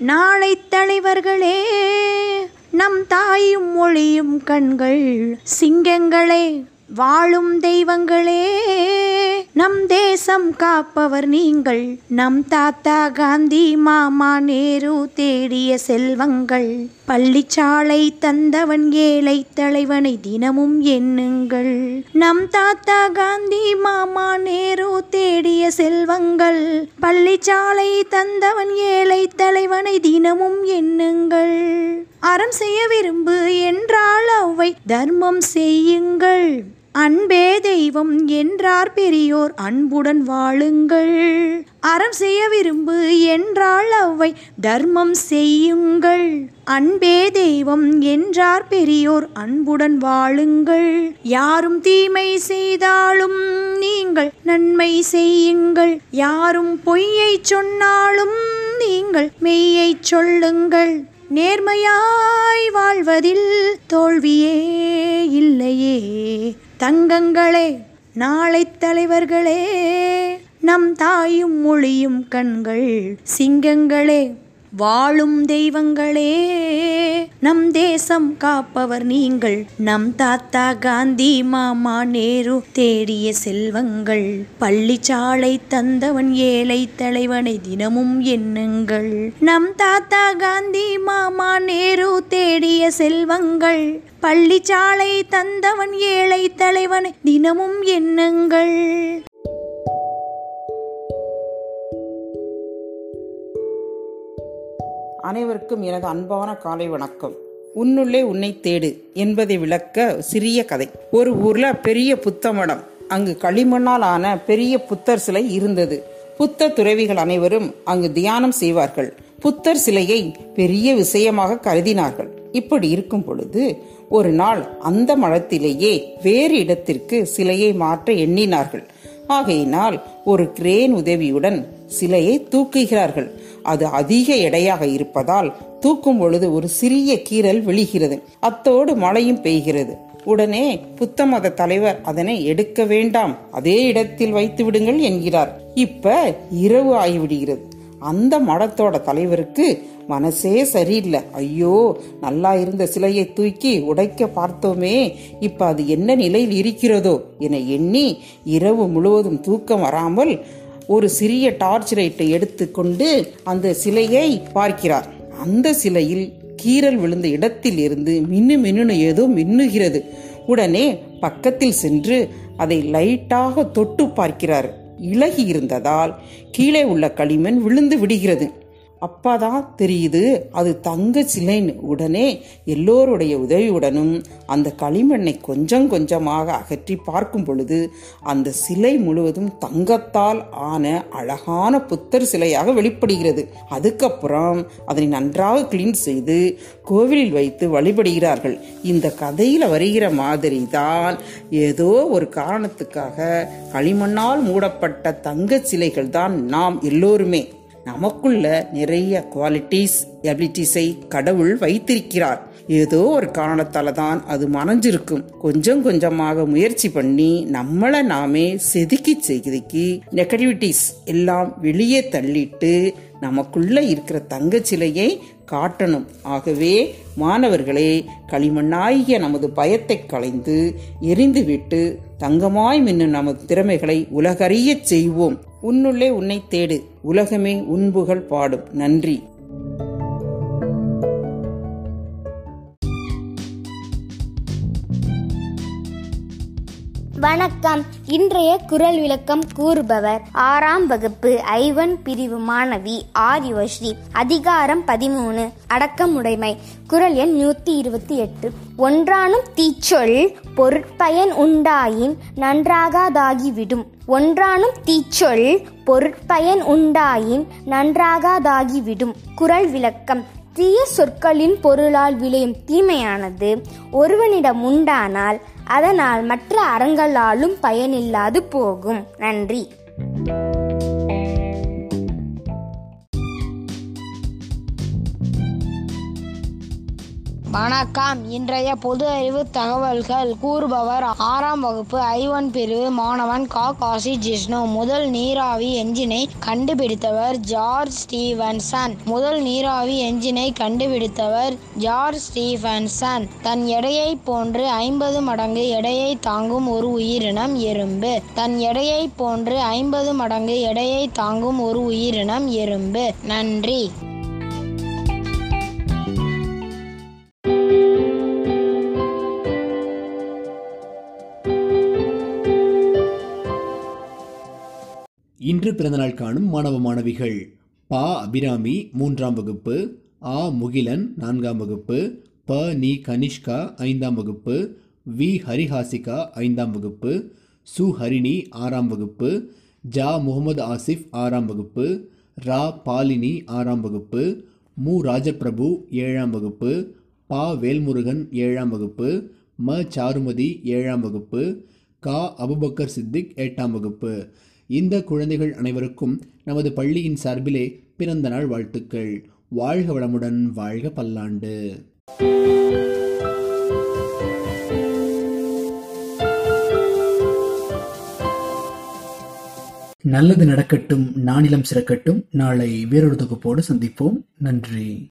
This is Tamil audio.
நாளை தலைவர்களே நம் தாயும் மொழியும் கண்கள் சிங்கங்களே வாழும் தெய்வங்களே நம் தேசம் காப்பவர் நீங்கள். நம் தாத்தா காந்தி மாமா நேரு தேடிய செல்வங்கள் பள்ளிச்சாலை தந்தவன் ஏழை தலைவனை தினமும் எண்ணுங்கள். நம் தாத்தா காந்தி மாமா நேரு தேடிய செல்வங்கள் பள்ளிச்சாலை தந்தவன் ஏழை தலைவனை தினமும் எண்ணுங்கள். அறம் செய்ய விரும்பு என்றால் அவை தர்மம் செய்யுங்கள். அன்பே தெய்வம் என்றார் பெரியோர் அன்புடன் வாழுங்கள். அறம் செய்ய விரும்பு என்றால் அவை தர்மம் செய்யுங்கள். அன்பே தெய்வம் என்றார் பெரியோர் அன்புடன் வாழுங்கள். யாரும் தீமை செய்தாலும் நீங்கள் நன்மை செய்யுங்கள். யாரும் பொய்யை சொன்னாலும் நீங்கள் மெய்யை சொல்லுங்கள். நேர்மையாய் வாழ்வதில் தோல்வியே இல்லையே. தங்கங்களே நாளை தலைவர்களே நம் தாயும் மொழியும் கண்கள் சிங்கங்களே வாழும் தெய்வங்களே. நம் தேசம் காப்பவர் நீங்கள் நம் தாத்தா காந்தி மாமா நேரு தேடிய செல்வங்கள் பள்ளிச்சாலை தந்தவன் ஏழை தலைவனை தினமும் எண்ணுங்கள். நம் தாத்தா காந்தி மாமா நேரு தேடிய செல்வங்கள் பள்ளிச்சாலை தந்தவன் ஏழை தலைவனை தினமும் எண்ணுங்கள். அனைவருக்கும் எனது அன்பான காலை வணக்கம். உன்னுள்ளே உன்னை தேடு என்பதை விளக்க சிறிய கதை. ஒரு ஊர்ல பெரிய புத்த மடம் அங்கு களிமண்ணால் ஆன பெரிய புத்தர் சிலை இருந்தது. புத்த துறவிகள் அனைவரும் அங்கு தியானம் செய்வார்கள். புத்தர் சிலையை பெரிய விஷயமாக கருதினார்கள். இப்படி இருக்கும் பொழுது ஒரு நாள் அந்த மடத்திலேயே வேறு இடத்திற்கு சிலையை மாற்ற எண்ணினார்கள். ஆகையினால் ஒரு கிரேன் உதவியுடன் சிலையை தூக்குகிறார்கள். அது அதிக எடையாக இருப்பதால் தூக்கும் பொழுது ஒரு சிறிய கீறல் விழுகிறது. அத்தோடு மழையும் பெய்கிறது. உடனே புத்த மத தலைவர் அதனை எடுக்க வேண்டாம். அதே இடத்தில் வைத்து விடுங்கள் என்கிறார். இப்ப இரவு ஆகிவிடுகிறது. அந்த மடத்தோட தலைவருக்கு மனசே சரியில்லை. ஐயோ நல்லா இருந்த சிலையை தூக்கி உடைக்க பார்த்தோமே. இப்ப அது என்ன நிலையில் இருக்கிறதோ என எண்ணி இரவு முழுவதும் தூக்கம் வராமல் ஒரு சிறிய டார்ச் லைட்டை எடுத்துக்கொண்டு அந்த சிலையை பார்க்கிறார். அந்த சிலையில் கீறல் விழுந்த இடத்தில் இருந்து மின்னு மின்னு ஏதோ மின்னுகிறது. உடனே பக்கத்தில் சென்று அதை லைட்டாக தொட்டு பார்க்கிறார். இலகி இருந்ததால் கீழே உள்ள களிமண் விழுந்து விடுகிறது. அப்பாதான் தெரியுது. அது தங்க சிலைன்னு உடனே எல்லோருடைய உதவியுடனும் அந்த களிமண்ணை கொஞ்சம் கொஞ்சமாக அகற்றி பார்க்கும் பொழுது அந்த சிலை முழுவதும் தங்கத்தால் ஆன அழகான புத்தர் சிலையாக வெளிப்படுகிறது. அதுக்கப்புறம் அதனை நன்றாக கிளீன் செய்து கோவிலில் வைத்து வழிபடுகிறார்கள். இந்த கதையில் வருகிற மாதிரி தான் ஏதோ ஒரு காரணத்துக்காக களிமண்ணால் மூடப்பட்ட தங்க சிலைகள் தான் நாம் எல்லோருமே. நமக்குள்ள நிறைய குவாலிட்டிஸ் எபிலிட்டிஸை கடவுள் வைத்திருக்கிறார். ஏதோ ஒரு காரணத்தால தான் அது மறைஞ்சிருக்கும் கொஞ்சம் கொஞ்சமாக முயற்சி பண்ணி நம்மளை நாமே செதுக்கி செதுக்கி நெகட்டிவிட்டிஸ் எல்லாம் வெளியே தள்ளிட்டு நமக்குள்ள இருக்கிற தங்க சிலையை காட்டணும். ஆகவே மாணவர்களே களிமண்ணாகிய நமது பயத்தை களைந்து எரிந்துவிட்டு தங்கமாய் மின்னும் நமது திறமைகளை உலகறியச் செய்வோம். உன்னுள்ளே உன்னை தேடு. உலகமே உன்புகள் பாடும். நன்றி. வணக்கம். இன்றைய குரல் விளக்கம் கூறுபவர் ஆறாம் வகுப்பு ஐவன் பிரிவு மாணவி ஆதிவஸ்ரீ அதிகாரம் பதிமூணு. அடக்கமுடைமை. குரல் எண் நூத்தி இருபத்தி எட்டு. ஒன்றானும் தீச்சொல் பொருட்பயன் உண்டாயின் நன்றாகாதாகிவிடும். ஒன்றானும் தீச்சொல் பொருட்பயன் உண்டாயின் நன்றாகாதாகிவிடும். குரல் விளக்கம். தீய சொற்களின் பொருளால் விளையும் தீமையானது ஒருவனிடம் உண்டானால் அதனால் மற்ற அறங்களாலும் பயனில்லாது போகும். நன்றி. வணக்கம். இன்றைய பொது அறிவு தகவல்கள் கூறுபவர் ஆறாம் வகுப்பு ஐவன் பிரிவு மாணவன் கா. காசி ஜிஷ்ணு. முதல் நீராவி என்ஜினை கண்டுபிடித்தவர் ஜார்ஜ் ஸ்டீவன்சன். முதல் நீராவி என்ஜினை கண்டுபிடித்தவர் ஜார்ஜ் ஸ்டீவன்சன். தன் எடையை போன்று ஐம்பது மடங்கு எடையை தாங்கும் ஒரு உயிரினம் எறும்பு. தன் எடையை போன்று ஐம்பது மடங்கு எடையை தாங்கும் ஒரு உயிரினம் எறும்பு. நன்றி. இன்று பிறந்தநாள் காணும் மாணவ மாணவிகள். பா அபிராமி மூன்றாம் வகுப்பு. ஆ முகிலன் நான்காம் வகுப்பு. ப நீ கனிஷ்கா ஐந்தாம் வகுப்பு. வி ஹரிஹாசிகா ஐந்தாம் வகுப்பு. சு ஹரிணி ஆறாம் வகுப்பு. ஜா முகமது ஆசிஃப் ஆறாம் வகுப்பு. ரா பாலினி ஆறாம் வகுப்பு. மு ராஜபிரபு ஏழாம் வகுப்பு. பா வேல்முருகன் ஏழாம் வகுப்பு. ம சாருமதி ஏழாம் வகுப்பு. கா அபுபக்கர் சித்திக் எட்டாம் வகுப்பு. இந்த குழந்தைகள் அனைவருக்கும் நமது பள்ளியின் சார்பிலே பிறந்த நாள் வாழ்த்துக்கள். வாழ்க வளமுடன் வாழ்க பல்லாண்டு. நல்லது நடக்கட்டும் நானிலம் சிறக்கட்டும். நாளை வேறொரு தொகுப்போடு சந்திப்போம். நன்றி.